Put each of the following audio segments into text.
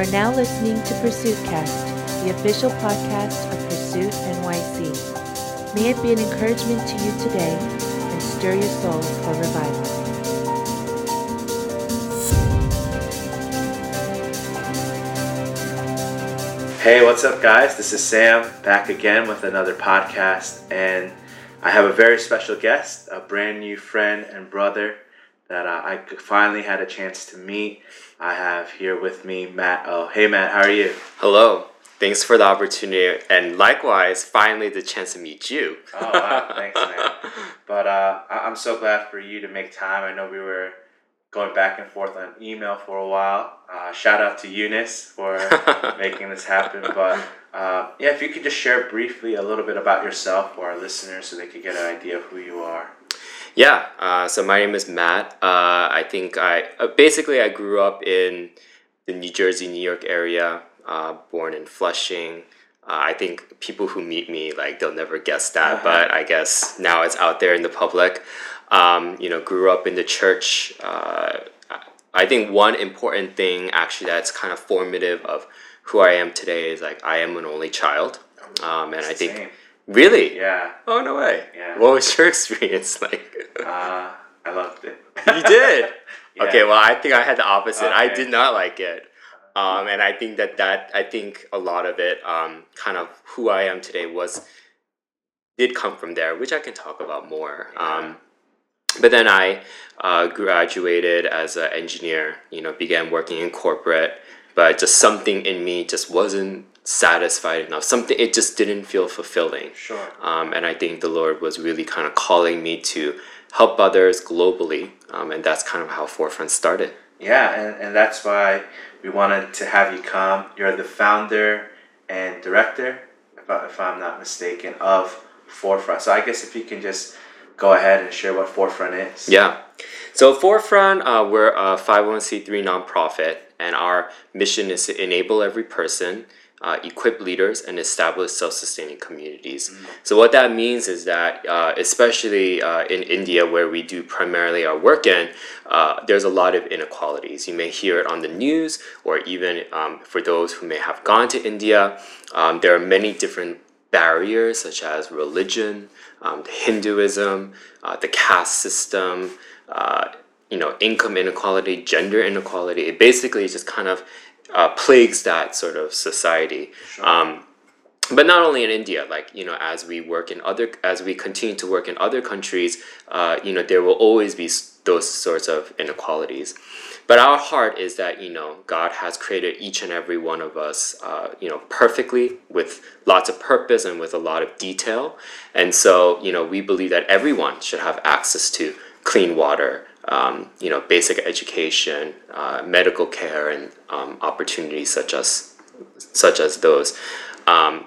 are now listening to Pursuit Cast, the official podcast of Pursuit NYC. May it be an encouragement to you today and stir your soul for revival. Hey, what's up, guys? This is Sam back again with another podcast, and I have a very special guest, a brand new friend and brother that uh, I finally had a chance to meet. I have here with me Matt. Oh, hey, Matt, how are you? Hello. Thanks for the opportunity, and likewise, finally the chance to meet you. Oh, wow, thanks, man. But uh, I- I'm so glad for you to make time. I know we were going back and forth on email for a while. Uh, shout out to Eunice for making this happen. But uh, yeah, if you could just share briefly a little bit about yourself for our listeners so they could get an idea of who you are. Yeah. Uh, so my name is Matt. Uh, I think I uh, basically I grew up in the New Jersey, New York area. Uh, born in Flushing. Uh, I think people who meet me like they'll never guess that, Uh-huh. but I guess now it's out there in the public. Um, you know, grew up in the church. Uh, I think one important thing actually that's kind of formative of who I am today is like I am an only child, um, and I think Same. Really, Yeah, oh no way, Yeah. what was your experience like? uh, I loved it. You did. Yeah. Okay, well, I think I had the opposite. I did not like it, um, and I think that that I think a lot of it, um, kind of who I am today, was did come from there, which I can talk about more. Yeah. Um, but then I uh, graduated as an engineer. You know, began working in corporate, but just something in me just wasn't satisfied enough. Something it just didn't feel fulfilling. Sure. Um, and I think the Lord was really kind of calling me to help others globally. Um, and that's kind of how Forefront started. Yeah, and, and that's why we wanted to have you come. You're the founder and director, if, I, if I'm not mistaken, of Forefront. So I guess if you can just go ahead and share what Forefront is. Yeah. So Forefront, uh, we're a 501c3 nonprofit, and our mission is to enable every person, uh, equip leaders, and establish self-sustaining communities. So what that means is that, uh, especially uh, in India, where we do primarily our work in, uh, there's a lot of inequalities. You may hear it on the news, or even um, for those who may have gone to India, um, there are many different barriers such as religion, um, Hinduism, uh, the caste system, uh, you know, income inequality, gender inequality. It basically just kind of uh, plagues that sort of society. Um, but not only in India, like you know, as we work in other, as we continue to work in other countries, uh, you know, there will always be those sorts of inequalities. But our heart is that you know God has created each and every one of us, uh, you know, perfectly with lots of purpose and with a lot of detail, and so you know we believe that everyone should have access to clean water, um, you know, basic education, uh, medical care, and um, opportunities such as such as those. Um,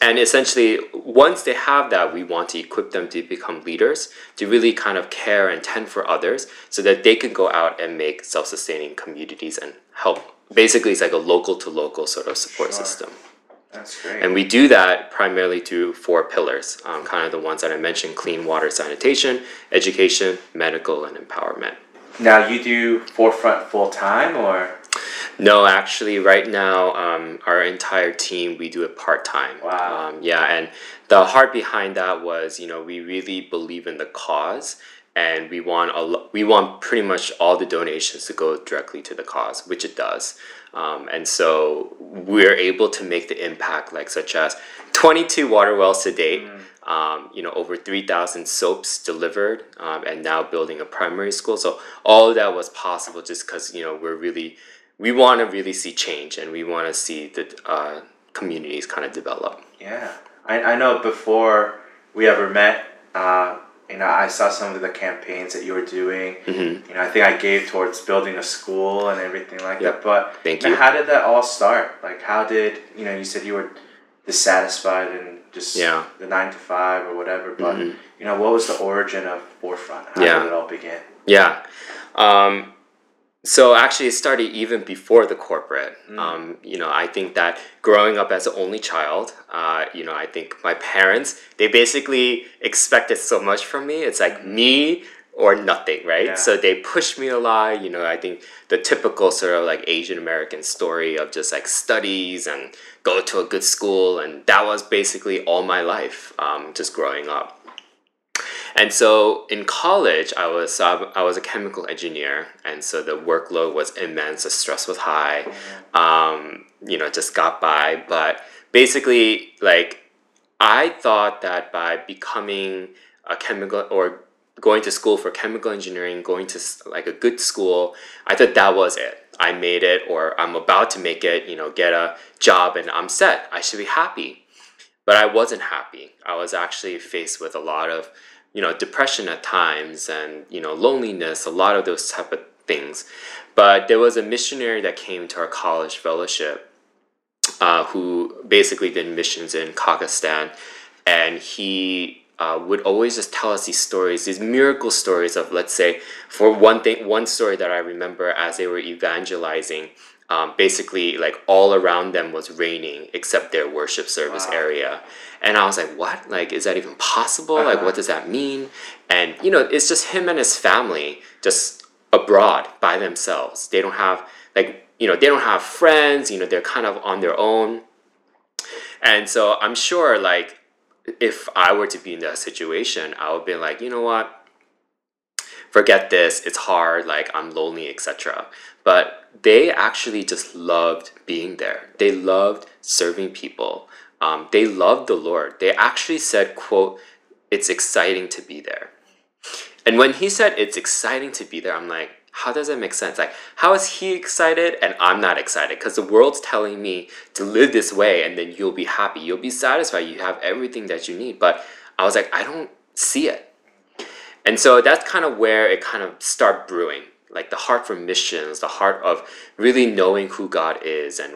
and essentially, once they have that, we want to equip them to become leaders, to really kind of care and tend for others so that they can go out and make self sustaining communities and help. Basically, it's like a local to local sort of support Sure. system. That's great. And we do that primarily through four pillars, um, kind of the ones that I mentioned clean water, sanitation, education, medical, and empowerment. now, you do Forefront full time or? No, actually, right now, um, our entire team we do it part time. Wow. Um, yeah, and the heart behind that was, you know, we really believe in the cause, and we want a lo- we want pretty much all the donations to go directly to the cause, which it does. Um, and so we're able to make the impact, like such as twenty two water wells to date. Um, you know, over 3,000 soaps delivered, um, and now building a primary school. So all of that was possible just because, you know, we're really, we want to really see change and we want to see the uh, communities kind of develop. Yeah, I, I know before we ever met, uh, you know, I saw some of the campaigns that you were doing. Mhm. You know, I think I gave towards building a school and everything like Yep. that. But Thank you. how did that all start? Like, how did you know? You said you were dissatisfied and just Yeah. the nine to five or whatever. But Mhm. you know, what was the origin of Forefront? How Yeah. did it all begin? Yeah. Um, so actually, it started even before the corporate. Mm. Um, you know, I think that growing up as an only child, uh, you know, I think my parents they basically expected so much from me. It's like me or nothing, right? Yeah. So they pushed me a lot. You know, I think the typical sort of like Asian American story of just like studies and go to a good school, and that was basically all my life, um, just growing up. And so in college, I was uh, I was a chemical engineer, and so the workload was immense, the stress was high. Um, you know, just got by, but basically, like I thought that by becoming a chemical or going to school for chemical engineering, going to like a good school, I thought that was it. I made it, or I'm about to make it. You know, get a job, and I'm set. I should be happy but I wasn't happy. I was actually faced with a lot of, you know, depression at times and, you know, loneliness, a lot of those type of things. But there was a missionary that came to our college fellowship uh, who basically did missions in Kazakhstan. And he uh, would always just tell us these stories, these miracle stories of, let's say, for one thing, one story that I remember as they were evangelizing, um, basically like all around them was raining except their worship service Wow. area. And I was like, what? Like, is that even possible? Like, Uh-huh. what does that mean? And, you know, it's just him and his family just abroad by themselves. They don't have, like, you know, they don't have friends, you know, they're kind of on their own. And so I'm sure, like, if I were to be in that situation, I would be like, you know what? Forget this. It's hard. Like I'm lonely, etc. But they actually just loved being there. They loved serving people. Um, they loved the Lord. They actually said, "quote It's exciting to be there." And when he said it's exciting to be there, I'm like, how does that make sense? Like, how is he excited and I'm not excited? Because the world's telling me to live this way and then you'll be happy, you'll be satisfied, you have everything that you need. But I was like, I don't see it. And so that's kind of where it kind of start brewing, like the heart for missions, the heart of really knowing who God is and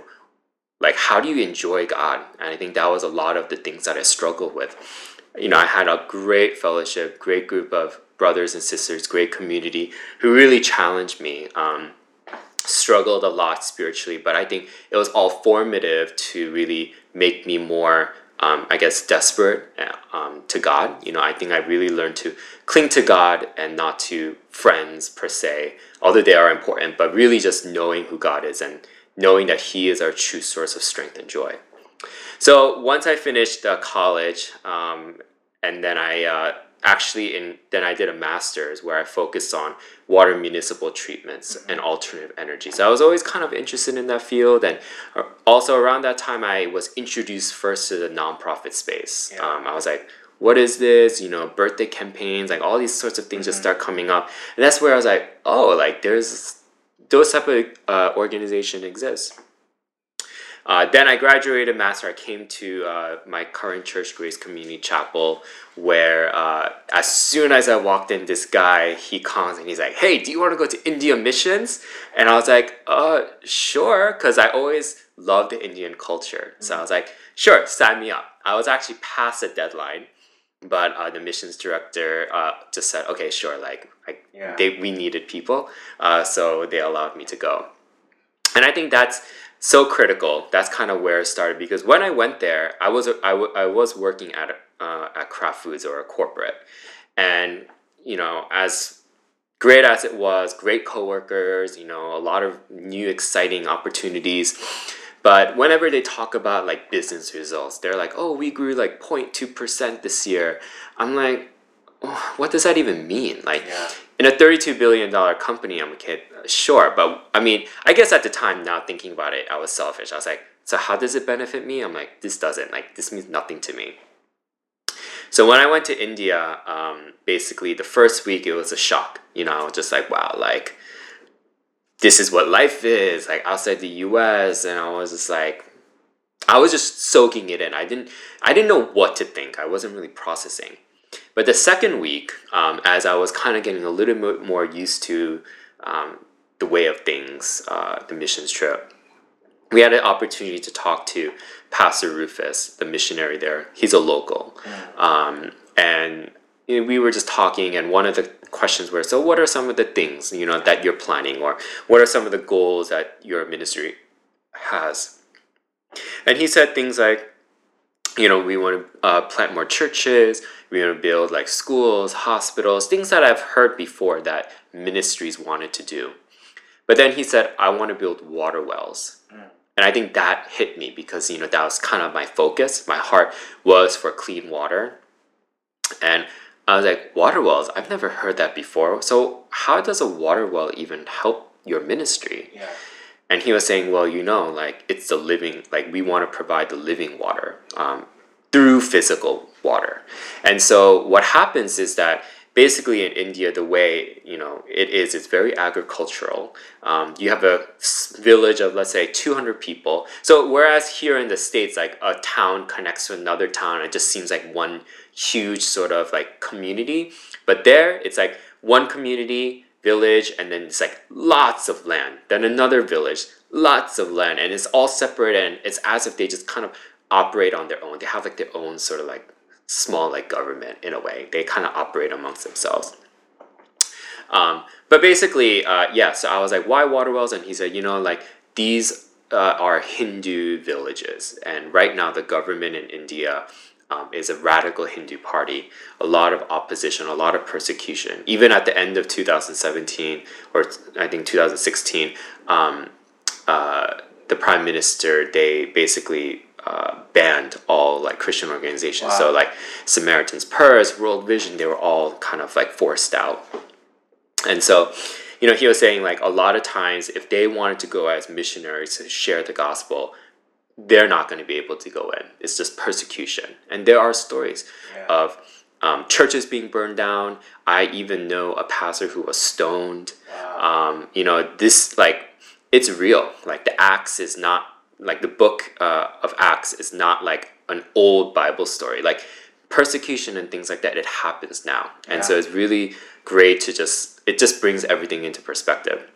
like how do you enjoy God? And I think that was a lot of the things that I struggled with. You know, I had a great fellowship, great group of brothers and sisters, great community who really challenged me. Um, struggled a lot spiritually, but I think it was all formative to really make me more, um, I guess, desperate uh, um, to God. You know, I think I really learned to cling to God and not to friends per se, although they are important, but really just knowing who God is and knowing that He is our true source of strength and joy. So once I finished uh, college, um, and then I uh, actually in then I did a master's where I focused on water municipal treatments and alternative energy. So I was always kind of interested in that field, and uh, also around that time I was introduced first to the nonprofit space. Yeah. Um, I was like, what is this? You know, birthday campaigns, like all these sorts of things just start coming up, and that's where I was like, oh, like there's those type of uh, organization exists. Uh, then I graduated master. I came to uh, my current church, Grace Community Chapel, where uh, as soon as I walked in, this guy he comes and he's like, "Hey, do you want to go to India missions?" And I was like, "Uh, sure," because I always loved the Indian culture. So I was like, "Sure, sign me up." I was actually past the deadline, but uh, the missions director uh, just said, "Okay, sure." Like, like Yeah. they we needed people, uh, so they allowed me to go. And I think that's so critical. That's kind of where it started because when I went there, I was I, w- I was working at uh, at Kraft Foods or a corporate, and you know as great as it was, great coworkers, you know, a lot of new exciting opportunities. But whenever they talk about like business results, they're like, "Oh, we grew like 0.2 percent this year." I'm like, oh, "What does that even mean?" Like, Yeah. In a $32 billion company, I'm a kid, sure. But I mean, I guess at the time, now thinking about it, I was selfish. I was like, so how does it benefit me? I'm like, this doesn't. Like, this means nothing to me. So when I went to India, um, basically the first week, it was a shock. You know, I was just like, wow, like, this is what life is, like, outside the US. And I was just like, I was just soaking it in. I didn't, I didn't know what to think. I wasn't really processing. But the second week, um, as I was kind of getting a little bit more used to um, the way of things, uh, the missions trip, we had an opportunity to talk to Pastor Rufus, the missionary there. He's a local. Um, and you know, we were just talking, and one of the questions were, so what are some of the things, you know, that you're planning, or what are some of the goals that your ministry has? And he said things like, you know, we want to uh, plant more churches. We want to build like schools, hospitals, things that I've heard before that ministries wanted to do. But then he said, I want to build water wells. And I think that hit me because, you know, that was kind of my focus. My heart was for clean water. And I was like, water wells? I've never heard that before. So, how does a water well even help your ministry? Yeah. And he was saying, well, you know, like it's the living, like we want to provide the living water um, through physical water. And so what happens is that basically in India, the way you know it is, it's very agricultural. Um, you have a village of let's say 200 people. So whereas here in the states, like a town connects to another town, it just seems like one huge sort of like community. But there, it's like one community village and then it's like lots of land then another village lots of land and it's all separate and it's as if they just kind of operate on their own. They have like their own sort of like small like government in a way. They kind of operate amongst themselves. Um, but basically uh, yeah so i was like why water wells and he said you know like these uh, are hindu villages and right now the government in india um, is a radical Hindu party, a lot of opposition, a lot of persecution. Even at the end of 2017, or I think 2016, um, uh, the prime minister, they basically uh, banned all like Christian organizations. So like Samaritan's Purse, World Vision, they were all kind of like forced out. And so, you know, he was saying like a lot of times if they wanted to go as missionaries to share the gospel, they're not going to be able to go in. It's just persecution. And there are stories Yeah. of um, churches being burned down. I even know a pastor who was stoned. Wow. Um, you know, this like it's real. Like the Acts is not like the book uh, of Acts is not like an old Bible story. Like persecution and things like that, it happens now, and so it's really great to just it just brings everything into perspective.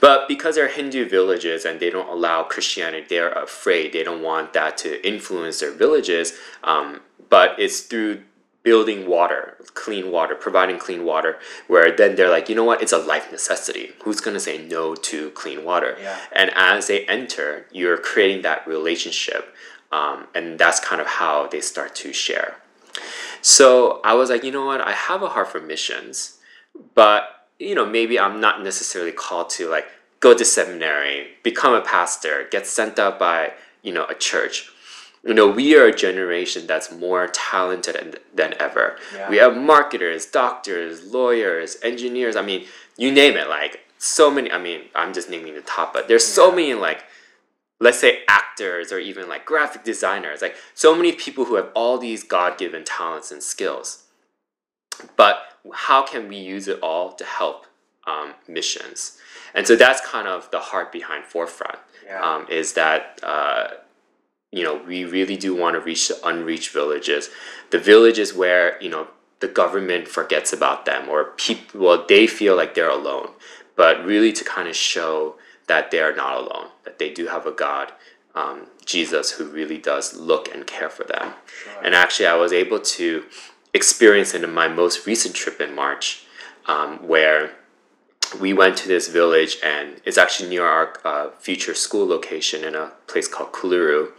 But because they're Hindu villages and they don't allow Christianity, they're afraid. They don't want that to influence their villages. Um, but it's through building water, clean water, providing clean water, where then they're like, you know what? It's a life necessity. Who's going to say no to clean water? Yeah. And as they enter, you're creating that relationship. Um, and that's kind of how they start to share. So I was like, you know what? I have a heart for missions, but you know, maybe I'm not necessarily called to like go to seminary, become a pastor, get sent out by you know a church. You know, we are a generation that's more talented than, ever. Yeah. We have marketers, doctors, lawyers, engineers. I mean, you name it. Like so many. I mean, I'm just naming the top, but there's so many like let's say actors or even like graphic designers like so many people who have all these god-given talents and skills but how can we use it all to help um, missions? And so that's kind of the heart behind forefront Yeah. um, is that uh, you know we really do want to reach the unreached villages. The villages where you know the government forgets about them or people well they feel like they're alone but really to kind of show that they are not alone that they do have a god um, jesus who really does look and care for them. And actually i was able to experience in my most recent trip in march um, where we went to this village and it's actually near our uh, future school location in a place called Kuluru.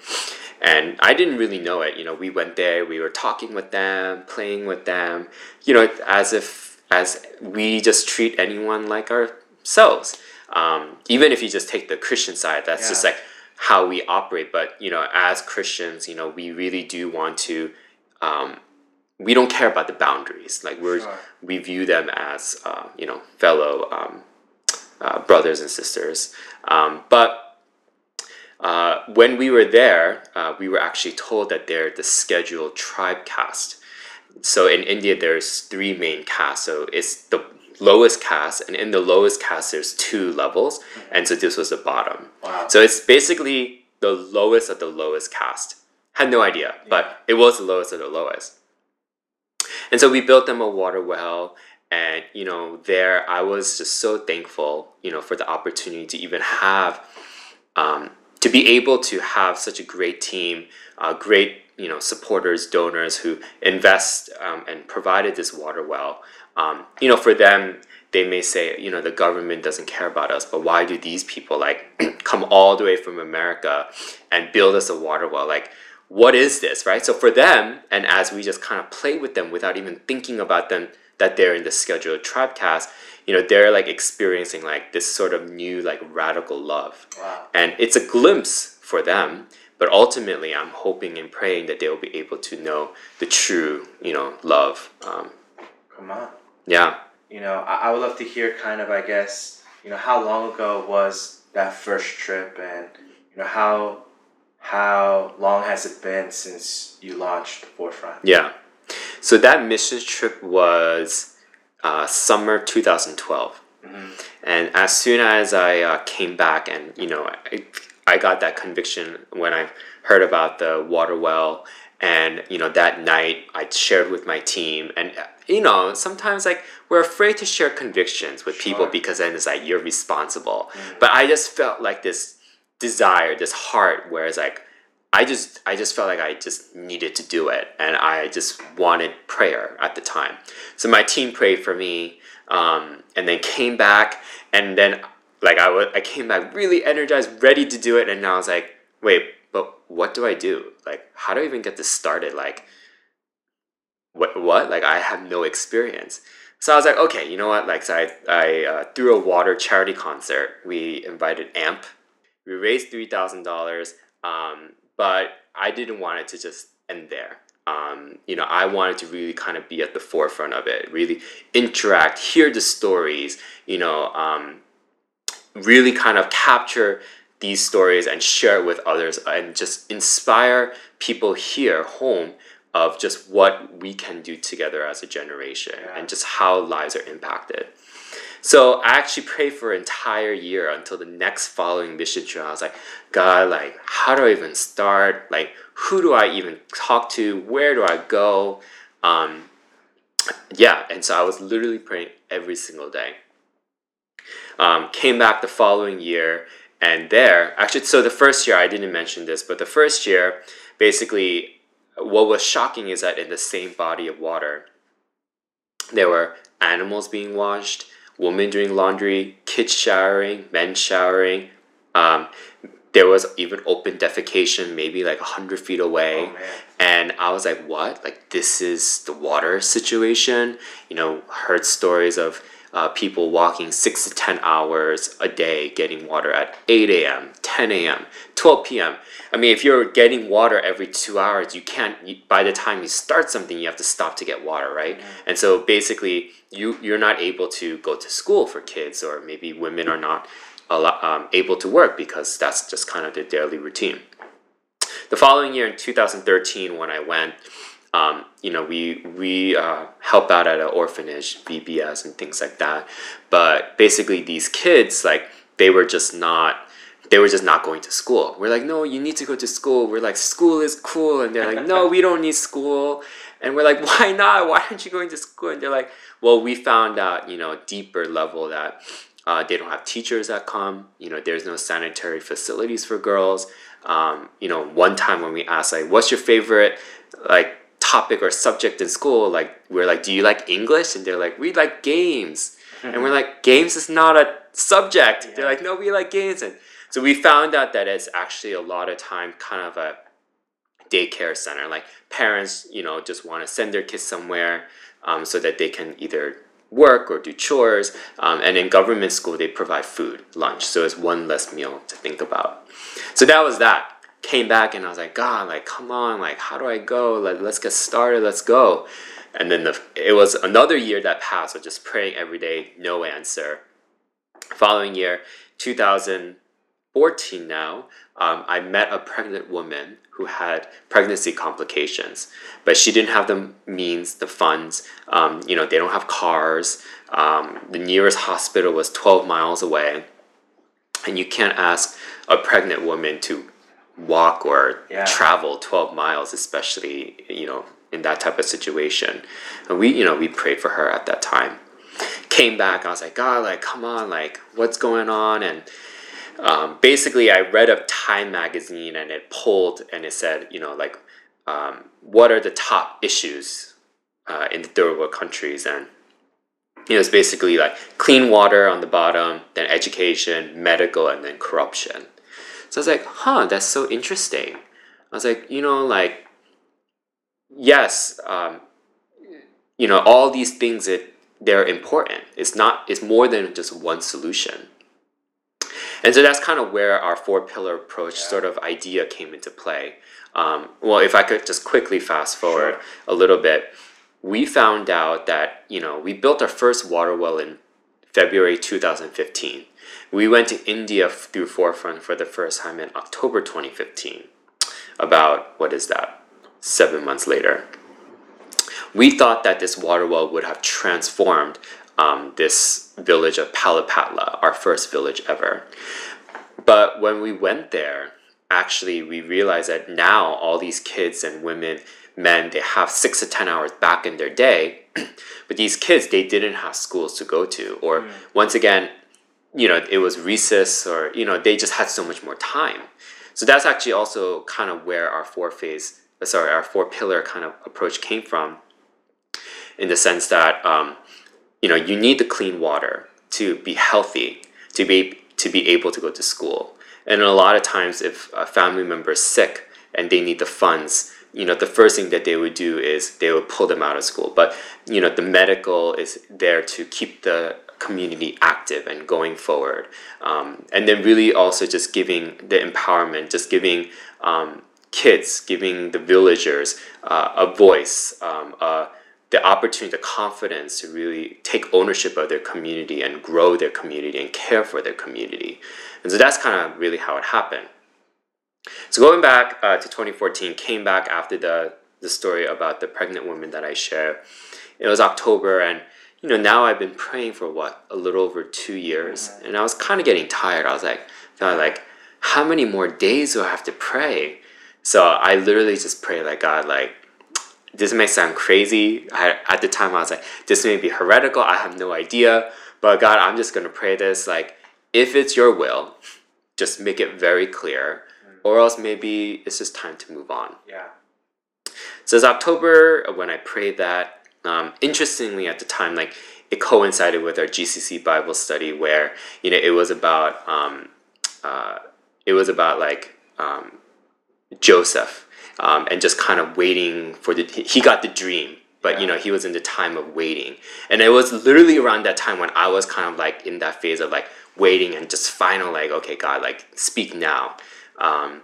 And I didn't really know it. You know, we went there, we were talking with them, playing with them, you know, as if as we just treat anyone like ourselves. Um, even if you just take the Christian side, that's just like how we operate. But you know, as Christians, you know, we really do want to. Um, we don't care about the boundaries. Like we're Sure. we view them as uh, you know fellow um, uh, brothers and sisters. Um, but uh, when we were there, uh, we were actually told that they're the scheduled tribe caste. So in India, there's three main castes. So it's the lowest caste, and in the lowest caste, there's two levels, and so this was the bottom. Wow. So it's basically the lowest of the lowest caste. Had no idea, but it was the lowest of the lowest. And so we built them a water well, and you know, there I was just so thankful, you know, for the opportunity to even have, um, to be able to have such a great team, uh, great you know supporters, donors who invest um, and provided this water well. Um, you know, for them, they may say, you know, the government doesn't care about us, but why do these people like come all the way from America and build us a water well? Like, what is this, right? So for them, and as we just kind of play with them without even thinking about them that they're in the scheduled tribe caste, you know, they're like experiencing like this sort of new like radical love. Wow. And it's a glimpse for them, but ultimately I'm hoping and praying that they will be able to know the true, you know, love. Um, Come on. yeah. You know, I, I would love to hear kind of, I guess, you know, how long ago was that first trip, and you know how how long has it been since you launched Forefront? Yeah. So that mission trip was uh, summer 2012. And as soon as I uh, came back and, you know, I, I got that conviction when I heard about the water well. And, you know, that night I shared with my team. And, you know, sometimes like we're afraid to share convictions with people because then it's like you're responsible. But I just felt like this desire, this heart, where it's like, I just I just felt like I just needed to do it, and I just wanted prayer at the time. So my team prayed for me, um, and then came back, and then like I wa- I came back really energized, ready to do it, and I was like, wait, but what do I do? Like, how do I even get this started? Like, what what? Like I have no experience. So I was like, okay, you know what? Like, so I I uh, threw a water charity concert. We invited AMP. We raised three thousand dollars. Um, but I didn't want it to just end there. Um, you know, I wanted to really kind of be at the forefront of it, really interact, hear the stories, you know, um, really kind of capture these stories and share it with others and just inspire people here home of just what we can do together as a generation Yeah. and just how lives are impacted. So I actually prayed for an entire year until the next following mission trip. I was like, God, like, how do I even start? Like, who do I even talk to? Where do I go? Um, yeah, and so I was literally praying every single day. Um, came back the following year, and there, actually, so the first year, I didn't mention this, but the first year, basically, what was shocking is that in the same body of water, there were animals being washed, women doing laundry, kids showering, men showering. Um, there was even open defecation, maybe like a hundred feet away. Oh. And I was like, what? Like, this is the water situation? You know, heard stories of uh, people walking six to 10 hours a day getting water at 8 a.m., 10 a.m., 12 p.m. I mean, if you're getting water every two hours, you can't, you, by the time you start something, you have to stop to get water, right? And so basically, you, you're not able to go to school for kids, or maybe women are not allo- um, able to work because that's just kind of their daily routine the following year in 2013 when i went um, you know we we uh, help out at an orphanage vbs and things like that. But basically these kids like they were just not they were just not going to school. We're like no you need to go to school. We're like school is cool. And they're like no we don't need school. And we're like why not? Why aren't you going to school? And they're like well we found out you know deeper level that uh, they don't have teachers that come. You know there's no sanitary facilities for girls. Um, you know one time when we asked like what's your favorite like topic or subject in school like we're like do you like english? And they're like we like games. And we're like games is not a subject. They're like no we like games. And so we found out that it's actually a lot of time kind of a daycare center. Like parents you know just want to send their kids somewhere um, so that they can either work or do chores um, and in government school they provide food lunch. So it's one less meal to think about. So that was that came back and i was like god like come on like how do i go? Like let's get started let's go. And then the, it was another year that passed of just praying every day no answer. Following year 2014 now um, i met a pregnant woman who had pregnancy complications but she didn't have the means the funds um, you know they don't have cars um, the nearest hospital was 12 miles away. And you can't ask a pregnant woman to walk or Yeah. travel 12 miles especially you know in that type of situation. And we you know we prayed for her at that time. Came back i was like god like come on like what's going on? And um, basically i read a time magazine and it pulled and it said you know like um, what are the top issues uh, in the third world countries? And you know it's basically like clean water on the bottom then education medical and then corruption so i was like huh that's so interesting I was like, you know, like, yes, um, you know, all these things that they're important. It's not. It's more than just one solution. And so that's kind of where our four pillar approach Yeah. sort of idea came into play. Um, well, if I could just quickly fast forward Sure. a little bit, we found out that you know we built our first water well in February 2015. We went to India through Forefront for the first time in October 2015. About what is that? Seven months later. We thought that this water well would have transformed um, this village of Palapatla, our first village ever. But when we went there, actually, we realized that now all these kids and women, men, they have six to 10 hours back in their day. but these kids, they didn't have schools to go to. Or once again, you know, it was recess or, you know, they just had so much more time. So that's actually also kind of where our four phase, uh, sorry, our four pillar kind of approach came from in the sense that um, you know you need the clean water to be healthy to be to be able to go to school and a lot of times if a family member is sick and they need the funds you know the first thing that they would do is they would pull them out of school but you know the medical is there to keep the community active and going forward um, and then really also just giving the empowerment just giving um, kids giving the villagers uh, a voice um, uh, the opportunity, the confidence to really take ownership of their community and grow their community and care for their community. And so that's kind of really how it happened. So going back uh, to 2014, came back after the, the story about the pregnant woman that I shared. It was October and you know, now I've been praying for what, a little over two years. And I was kind of getting tired. I was like, felt like, how many more days do I have to pray? So I literally just prayed like God, like, this may sound crazy. I, at the time, I was like, this may be heretical. I have no idea. But God, I'm just going to pray this. Like, if it's your will, just make it very clear. Mm. Or else maybe it's just time to move on. Yeah. So it's October when I prayed that. Um, interestingly, at the time, like it coincided with our GCC Bible study, where you know it was about um, uh, it was about like um, Joseph um, and just kind of waiting for the he got the dream, but you know he was in the time of waiting, and it was literally around that time when I was kind of like in that phase of like waiting and just final like okay God like speak now. Um,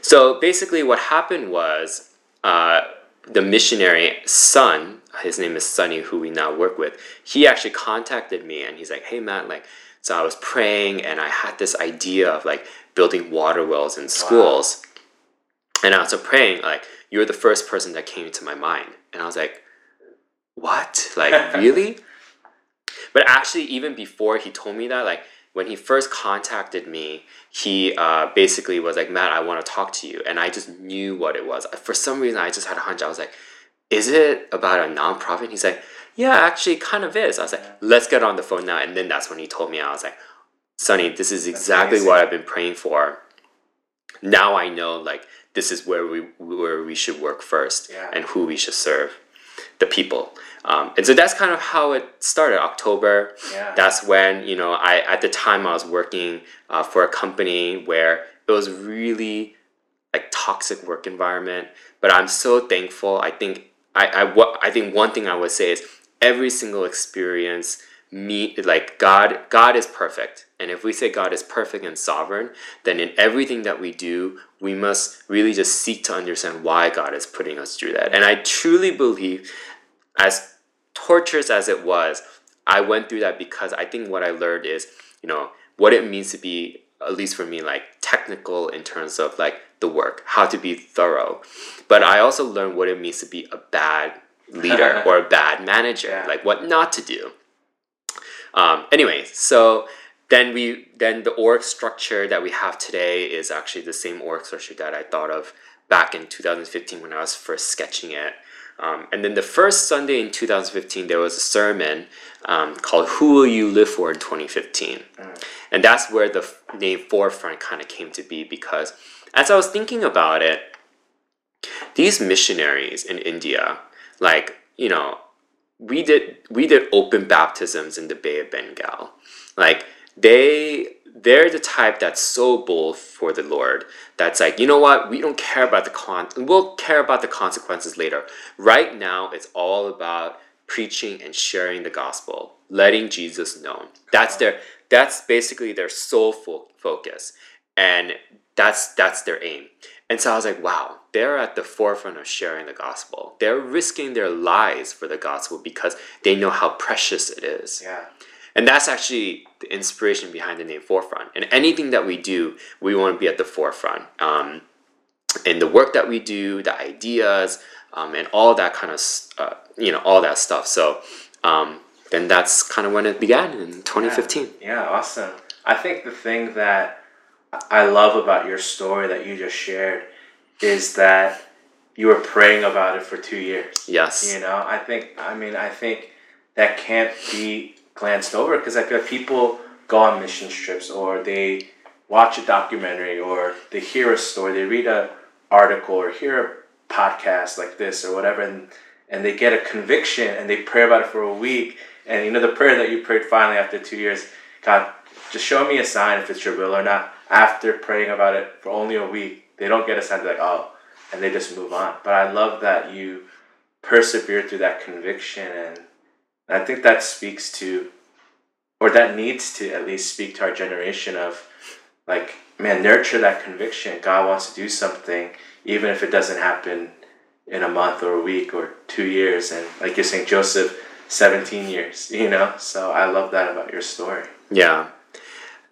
so basically, what happened was uh, the missionary son, his name is Sunny, who we now work with. He actually contacted me and he's like, "Hey Matt, like, so I was praying and I had this idea of like building water wells in schools, and I was praying like you're the first person that came to my mind." And I was like, "What? Like, really?" But actually, even before he told me that, like when he first contacted me, he uh, basically was like, "Matt, I want to talk to you," and I just knew what it was. For some reason, I just had a hunch. I was like, "Is it about a nonprofit?" He's like, "Yeah, actually, kind of is." I was like, "Let's get on the phone now," and then that's when he told me. I was like, "Sonny, this is exactly what. I've been praying for." Now I know, like, this is where we where we should work first, Yeah. and who we should serve, the people. Um, and so that's kind of how it started. October Yeah. that's when you know i at the time i was working uh, for a company where it was really like toxic work environment but i'm so thankful i think i i what i think one thing i would say is every single experience me like god god is perfect and if we say god is perfect and sovereign then in everything that we do we must really just seek to understand why god is putting us through that and i truly believe as torturous as it was, I went through that because I think what I learned is, you know, what it means to be, at least for me, like technical in terms of like the work, how to be thorough. But I also learned what it means to be a bad leader or a bad manager, Yeah. like what not to do. Um, anyway, so then we then the org structure that we have today is actually the same org structure that I thought of back in 2015 when I was first sketching it. Um, and then the first Sunday in 2015, there was a sermon um, called "Who Will You Live For" in 2015, and that's where the f- name Forefront kind of came to be because as I was thinking about it, these missionaries in India, like you know, we did we did open baptisms in the Bay of Bengal, like they they're the type that's so bold for the Lord. That's like, you know what? We don't care about the con. We'll care about the consequences later. Right now, it's all about preaching and sharing the gospel, letting Jesus known. That's their. That's basically their sole fo- focus, and that's that's their aim. And so I was like, wow, they're at the forefront of sharing the gospel. They're risking their lives for the gospel because they know how precious it is. Yeah. And that's actually the inspiration behind the name Forefront. And anything that we do, we want to be at the forefront. Um, in the work that we do, the ideas, um, and all that kind of, uh, you know, all that stuff. So um, then that's kind of when it began in 2015. Yeah. yeah, awesome. I think the thing that I love about your story that you just shared is that you were praying about it for two years. Yes. You know, I think, I mean, I think that can't be glanced over because I feel like people go on mission trips or they watch a documentary or they hear a story, they read a article or hear a podcast like this or whatever, and, and they get a conviction and they pray about it for a week. And you know, the prayer that you prayed finally after two years, God, just show me a sign if it's your will or not. After praying about it for only a week, they don't get a sign, they're like, oh, and they just move on. But I love that you persevere through that conviction and I think that speaks to, or that needs to at least speak to our generation of, like, man, nurture that conviction. God wants to do something, even if it doesn't happen in a month or a week or two years. And like you're saying, Joseph, 17 years, you know? So I love that about your story. Yeah.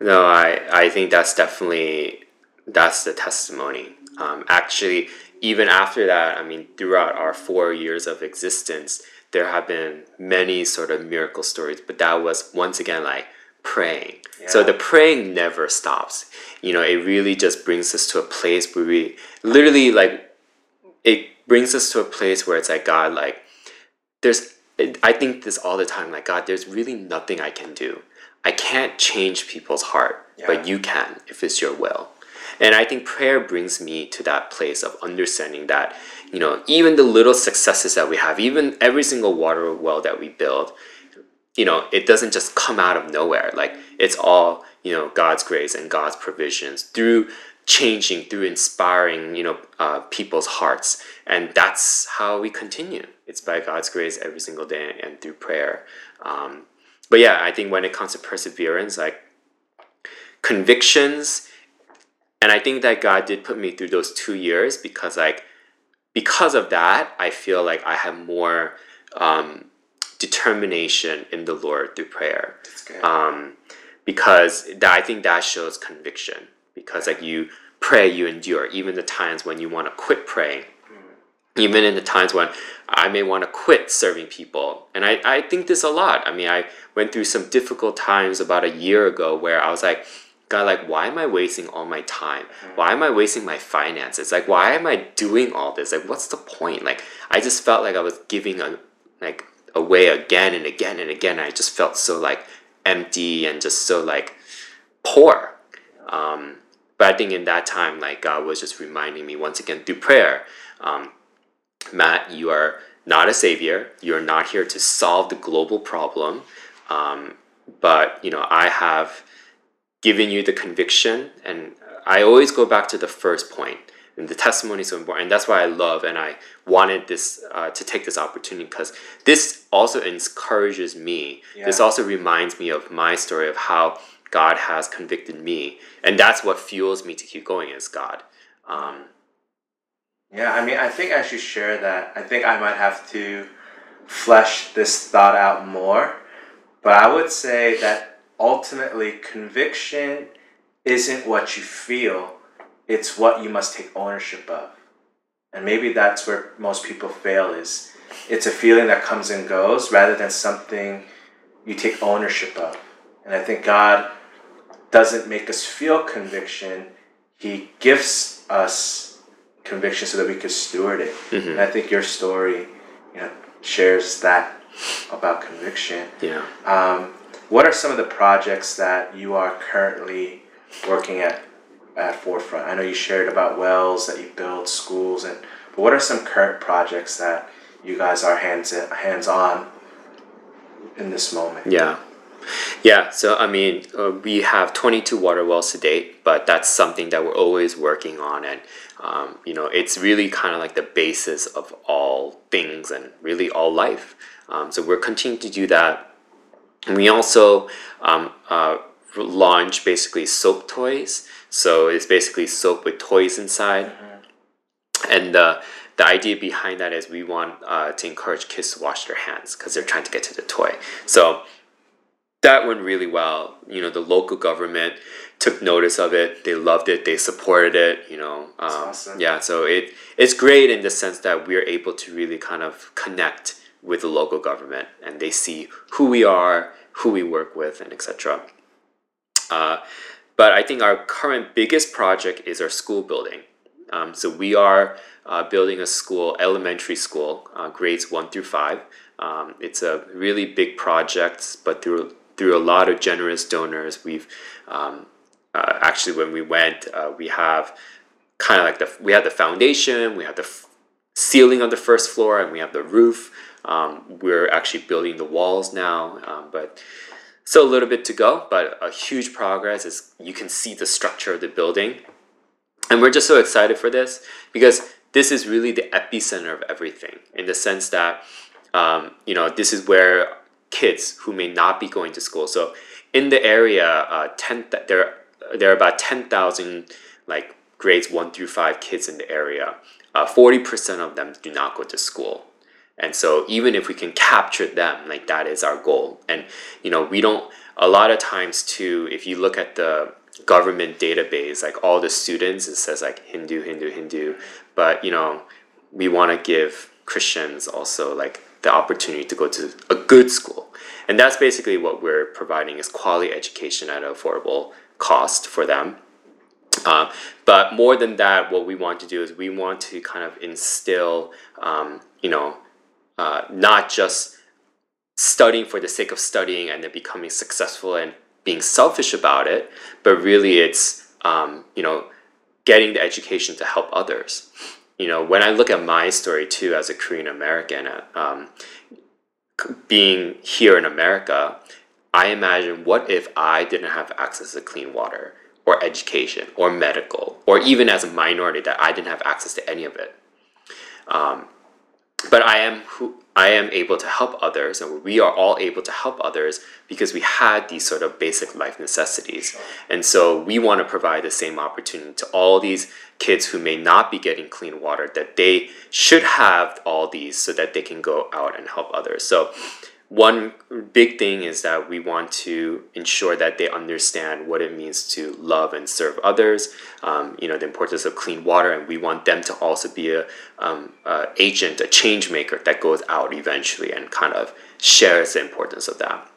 No, I, I think that's definitely, that's the testimony. Um, actually, even after that, I mean, throughout our four years of existence, there have been many sort of miracle stories, but that was once again like praying. Yeah. So the praying never stops. You know, it really just brings us to a place where we literally like it brings us to a place where it's like God, like there's I think this all the time, like God, there's really nothing I can do. I can't change people's heart, yeah. but you can if it's your will. And I think prayer brings me to that place of understanding that, you know, even the little successes that we have, even every single water well that we build, you know, it doesn't just come out of nowhere. Like it's all, you know, God's grace and God's provisions through changing, through inspiring, you know, uh, people's hearts. And that's how we continue. It's by God's grace every single day and through prayer. Um, but yeah, I think when it comes to perseverance, like convictions and I think that God did put me through those two years because like because of that, I feel like I have more um, determination in the Lord through prayer. Um, because that, I think that shows conviction. Because like you pray, you endure, even the times when you want to quit praying, mm. even in the times when I may want to quit serving people. And I, I think this a lot. I mean, I went through some difficult times about a year ago where I was like, Like, why am I wasting all my time? Mm-hmm. Why am I wasting my finances? Like, why am I doing all this? Like, what's the point? Like, I just felt like I was giving a, like away again and again and again. I just felt so like empty and just so like poor. Um, but I think in that time, like God was just reminding me once again through prayer, um, Matt, you are not a savior. You are not here to solve the global problem. Um, but you know, I have giving you the conviction. And I always go back to the first point, and the testimony is so important. And that's why I love and I wanted this uh, to take this opportunity because this also encourages me. Yeah. This also reminds me of my story of how God has convicted me, and that's what fuels me to keep going. Is God. Um, yeah, I mean, I think I should share that, I think I might have to flesh this thought out more. But I would say that ultimately conviction isn't what you feel, it's what you must take ownership of. And maybe that's where most people fail is it's a feeling that comes and goes rather than something you take ownership of. And I think God doesn't make us feel conviction, He gifts us conviction so that we can steward it. Mm-hmm. And I think your story, you know, shares that about conviction. Yeah. Um, what are some of the projects that you are currently working at at Forefront? I know you shared about wells that you build, schools, and but what are some current projects that you guys are hands hands on in this moment? Yeah. Yeah, so I mean, uh, we have 22 water wells to date, but that's something that we're always working on. And, um, you know, it's really kind of like the basis of all things and really all life. Um, so we're continuing to do that. And we also um, uh, launch basically soap toys. So it's basically soap with toys inside. And uh, the idea behind that is we want uh, to encourage kids to wash their hands because they're trying to get to the toy. So that went really well. You know, the local government took notice of it. They loved it. They supported it. You know, um, awesome. yeah. So it it's great in the sense that we're able to really kind of connect with the local government, and they see who we are, who we work with, and etc. Uh, but I think our current biggest project is our school building. Um, so we are uh, building a school, elementary school, uh, grades one through five. Um, it's a really big project, but through through a lot of generous donors, we've um, uh, actually when we went, uh, we have kind of like the we have the foundation, we have the f- ceiling on the first floor, and we have the roof. Um, we're actually building the walls now, um, but still a little bit to go. But a huge progress is you can see the structure of the building, and we're just so excited for this because this is really the epicenter of everything in the sense that um, you know this is where kids who may not be going to school. So in the area, uh, ten th- there there are about ten thousand like grades one through five kids in the area. Uh, forty percent of them do not go to school, and so even if we can capture them, like that is our goal. And you know we don't. A lot of times too, if you look at the government database, like all the students, it says like Hindu, Hindu, Hindu, but you know we want to give Christians also like the opportunity to go to a good school. And that's basically what we're providing is quality education at an affordable cost for them. Uh, but more than that, what we want to do is we want to kind of instill, um, you know, uh, not just studying for the sake of studying and then becoming successful and being selfish about it, but really it's, um, you know, getting the education to help others. You know, when I look at my story too as a Korean American, um, being here in America, I imagine what if I didn't have access to clean water or education or medical or even as a minority that I didn't have access to any of it. Um, but I am who I am able to help others, and we are all able to help others because we had these sort of basic life necessities. And so we want to provide the same opportunity to all these kids who may not be getting clean water, that they should have all these so that they can go out and help others. So one big thing is that we want to ensure that they understand what it means to love and serve others. Um, you know the importance of clean water, and we want them to also be a, um, a agent, a change maker that goes out eventually and kind of shares the importance of that.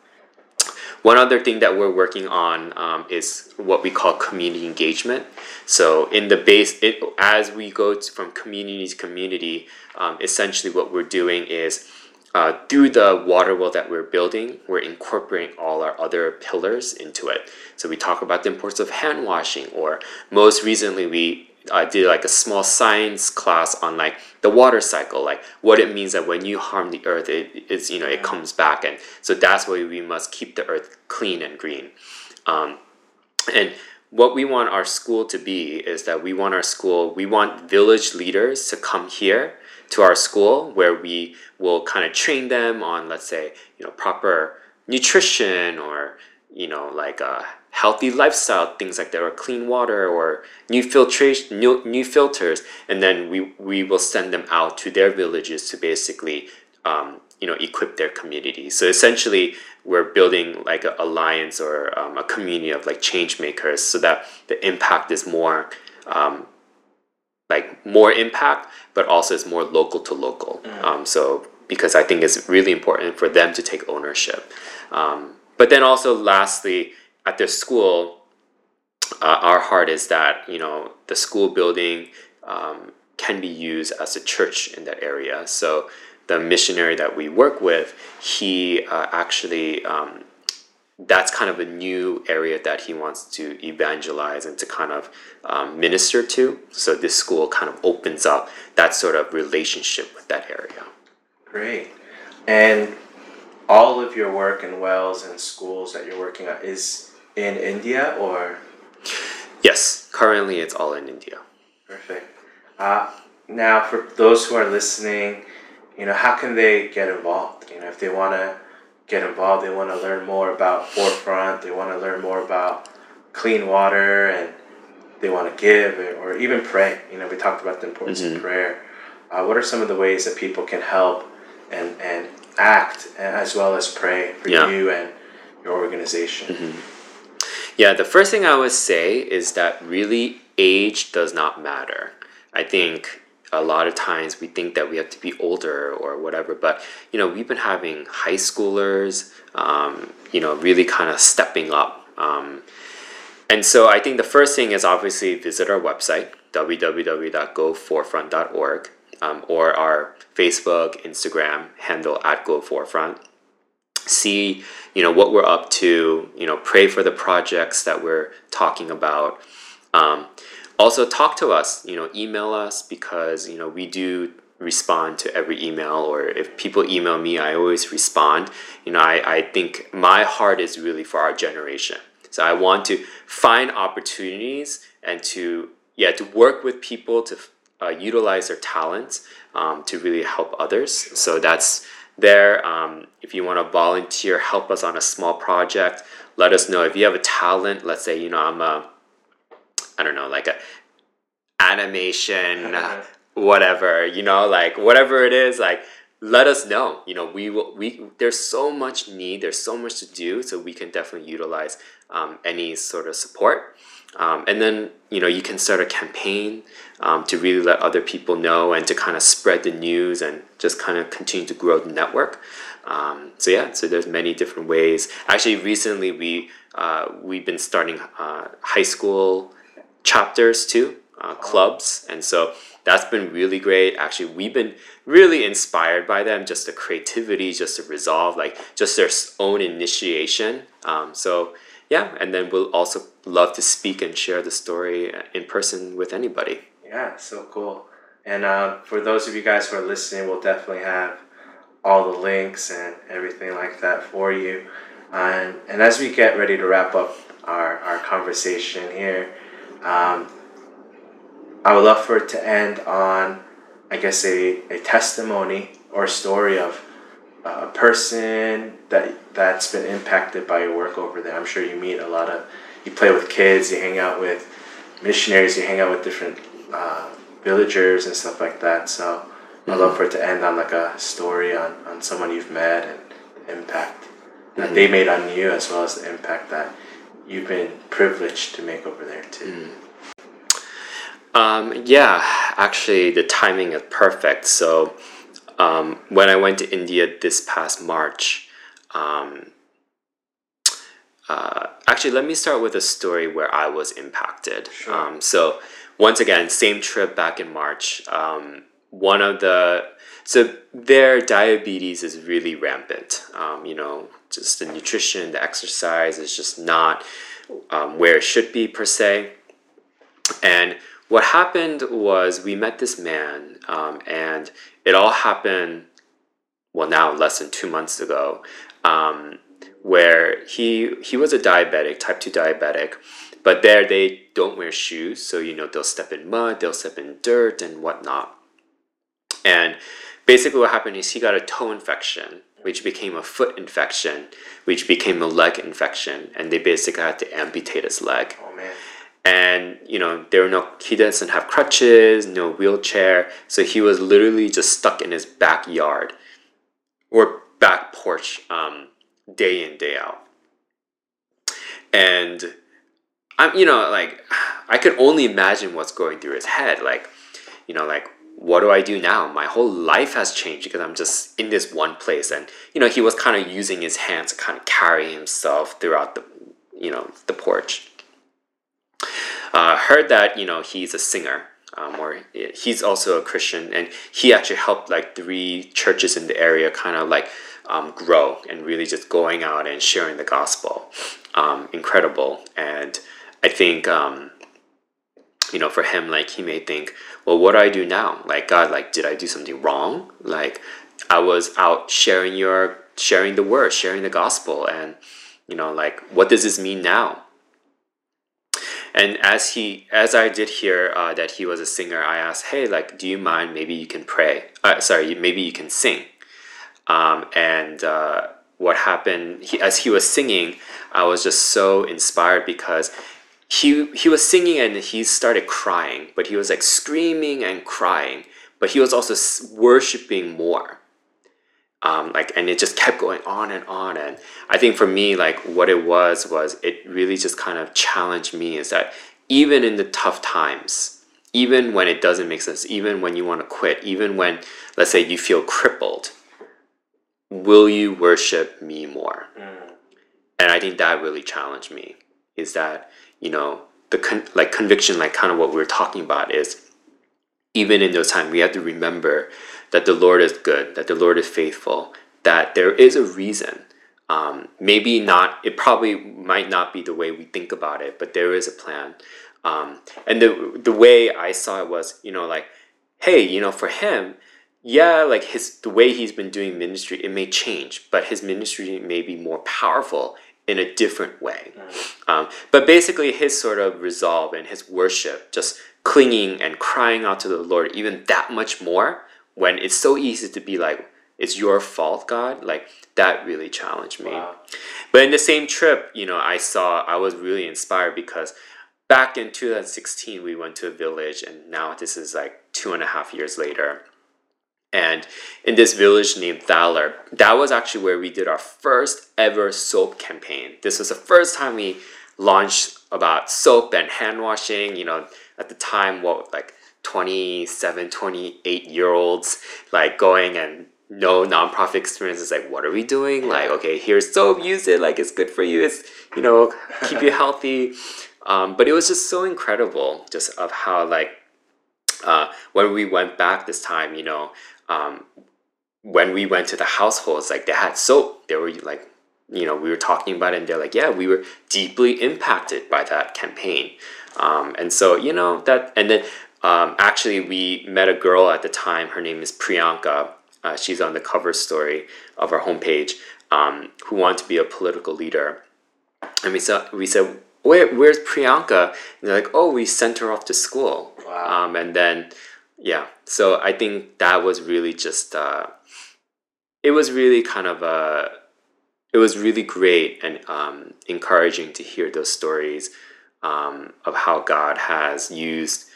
One other thing that we're working on um, is what we call community engagement. So in the base, it, as we go to, from community to community, um, essentially what we're doing is uh, through the water well that we're building, we're incorporating all our other pillars into it. So we talk about the importance of hand washing, or most recently we uh, did like a small science class on like the water cycle, like what it means that when you harm the earth, it is you know it comes back, and so that's why we must keep the earth clean and green. Um, and what we want our school to be is that we want our school, we want village leaders to come here to our school where we will kind of train them on let's say you know proper nutrition or you know like a healthy lifestyle things like that or clean water or new filtration new, new filters. And then we we will send them out to their villages to basically um, you know equip their community. So essentially we're building like an alliance or um, a community of like change makers so that the impact is more um, like more impact, but also it's more local to local. Mm. Um, so because I think it's really important for them to take ownership. Um, but then also, lastly, at the school, uh, our heart is that you know the school building um, can be used as a church in that area. So the missionary that we work with, he uh, actually um, that's kind of a new area that he wants to evangelize and to kind of um, minister to. So this school kind of opens up that sort of relationship with that area. Great. And all of your work in wells and schools that you're working at is in India or Yes, currently it's all in India. perfect. Uh, now, for those who are listening, you know, how can they get involved? You know, if they want to get involved, they want to learn more about Forefront, they want to learn more about clean water, and they want to give or, even pray. You know, we talked about the importance of prayer. Uh, what are some of the ways that people can help and, and act as well as pray for Yeah. you and your organization? Yeah, the first thing I would say is that really age does not matter. I think a lot of times we think that we have to be older or whatever, but you know, we've been having high schoolers, um, you know, really kind of stepping up. Um, and so I think the first thing is obviously visit our website, www.goforefront.org, um, or our Facebook, Instagram handle at GoForefront see you know what we're up to you know pray for the projects that we're talking about um, also talk to us you know email us because you know we do respond to every email or if people email me i always respond you know i, I think my heart is really for our generation so i want to find opportunities and to yeah to work with people to uh, utilize their talents um, to really help others so that's there. Um, if you want to volunteer, help us on a small project. Let us know if you have a talent. Let's say you know I'm a, I don't know, like a animation, whatever. You know, like whatever it is, like let us know. You know, we will. We there's so much need. There's so much to do. So we can definitely utilize um, any sort of support. Um, and then you know you can start a campaign um, to really let other people know and to kind of spread the news and just kind of continue to grow the network. Um, so yeah, so there's many different ways. Actually, recently we uh, we've been starting uh, high school chapters too, uh, clubs, and so that's been really great. Actually, we've been really inspired by them, just the creativity, just the resolve, like just their own initiation. Um, so yeah, and then we'll also love to speak and share the story uh, in person with anybody. Yeah, so cool. And uh, for those of you guys who are listening, we'll definitely have all the links and everything like that for you. And, and as we get ready to wrap up our, our conversation here, um, I would love for it to end on, I guess, a, a testimony or a story of a person that that's been impacted by your work over there. I'm sure you meet a lot of, you play with kids, you hang out with missionaries, you hang out with different uh, villagers and stuff like that. So I'd love for it to end on like a story on, on someone you've met and the impact that they made on you, as well as the impact that you've been privileged to make over there too. Um, yeah, actually, the timing is perfect. So, um, when I went to India this past March, um, uh, actually, let me start with a story where I was impacted. Sure. Um, so, once again, same trip back in March. Um, one of the so their diabetes is really rampant. Um, you know, just the nutrition, the exercise is just not um, where it should be per se. And what happened was we met this man, um, and it all happened, well, now less than two months ago, um, where he he was a diabetic, type two diabetic, but there they don't wear shoes, so you know they'll step in mud, they'll step in dirt and whatnot. And basically, what happened is he got a toe infection, which became a foot infection, which became a leg infection, and they basically had to amputate his leg Oh man. and you know there were no he doesn't have crutches no wheelchair so he was literally just stuck in his backyard or back porch um, day in day out and i'm you know like i could only imagine what's going through his head like you know like what do i do now? My whole life has changed because i'm just in this one place. And you know he was kind of using his hands to kind of carry himself throughout the you know the porch. Uh, heard that you know he's a singer um, or he's also a christian. And he actually helped like three churches in the area kind of like um, grow and really just going out and sharing the gospel. Um, incredible. And i think um, you know for him like he may think well what do i do now like god like did i do something wrong like i was out sharing your sharing the word, sharing the gospel, and you know, like what does this mean now? And as he, as I did hear uh, that he was a singer, I asked, "Hey, like, do you mind? Maybe you can pray. Uh, sorry, maybe you can sing." Um, and uh, what happened? He, as he was singing, I was just so inspired because he he was singing and he started crying, but he was like screaming and crying, but he was also worshiping more. Um, like and it just kept going on and on and i think for me like what it was was it really just kind of challenged me is that even in the tough times even when it doesn't make sense even when you want to quit even when let's say you feel crippled will you worship me more mm. and i think that really challenged me is that you know the con- like conviction like kind of what we are talking about is even in those times we have to remember that the lord is good that the lord is faithful that there is a reason. Um, maybe not it probably might not be the way we think about it but there is a plan. Um, and the the way i saw it was you know like hey you know for him yeah like his the way he's been doing ministry it may change but his ministry may be more powerful in a different way. Mm. Um, but basically, his sort of resolve and his worship, just clinging and crying out to the Lord even that much more when it's so easy to be like, it's your fault, God. Like that really challenged me. Wow. But in the same trip, you know, I saw, I was really inspired because back in 2016, we went to a village, and now this is like two and a half years later and in this village named Thaler. That was actually where we did our first ever soap campaign. This was the first time we launched about soap and hand washing. You know, at the time, what like 27, 28 year olds like going and no nonprofit experience is like what are we doing like okay here's soap use it like it's good for you it's you know keep you healthy um, but it was just so incredible just of how like uh, when we went back this time you know um, when we went to the households, like they had soap. They were like, you know, we were talking about it, and they're like, yeah, we were deeply impacted by that campaign. Um, and so, you know, that, and then um, actually, we met a girl at the time. Her name is Priyanka. Uh, she's on the cover story of our homepage, um, who wanted to be a political leader. And we said, we said, Where, where's Priyanka? And they're like, oh, we sent her off to school. Wow. Um, and then yeah so i think that was really just uh, it was really kind of a uh, it was really great and um, encouraging to hear those stories um, of how god has used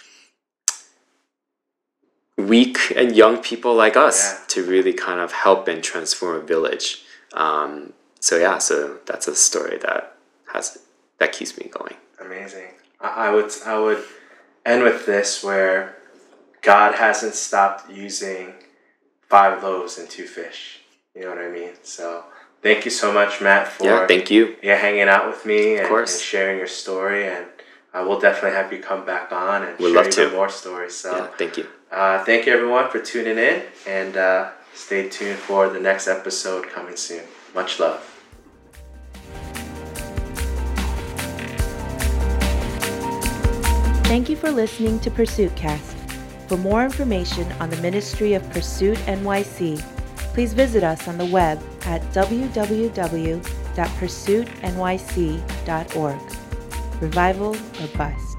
weak and young people like us yeah. to really kind of help and transform a village. Um, so yeah so that's a story that has that keeps me going. Amazing. I, I would i would end with this where God hasn't stopped using five loaves and two fish. You know what I mean? So thank you so much, Matt, for yeah, thank you. Yeah, hanging out with me and, and sharing your story, and uh, we'll definitely have you come back on and We'd share even to. more stories. So yeah, thank you. Uh, thank you everyone for tuning in, and uh, stay tuned for the next episode coming soon. Much love. Thank you for listening to Pursuit Cast. For more information on the Ministry of Pursuit NYC, please visit us on the web at www.pursuitnyc.org. Revival or bust.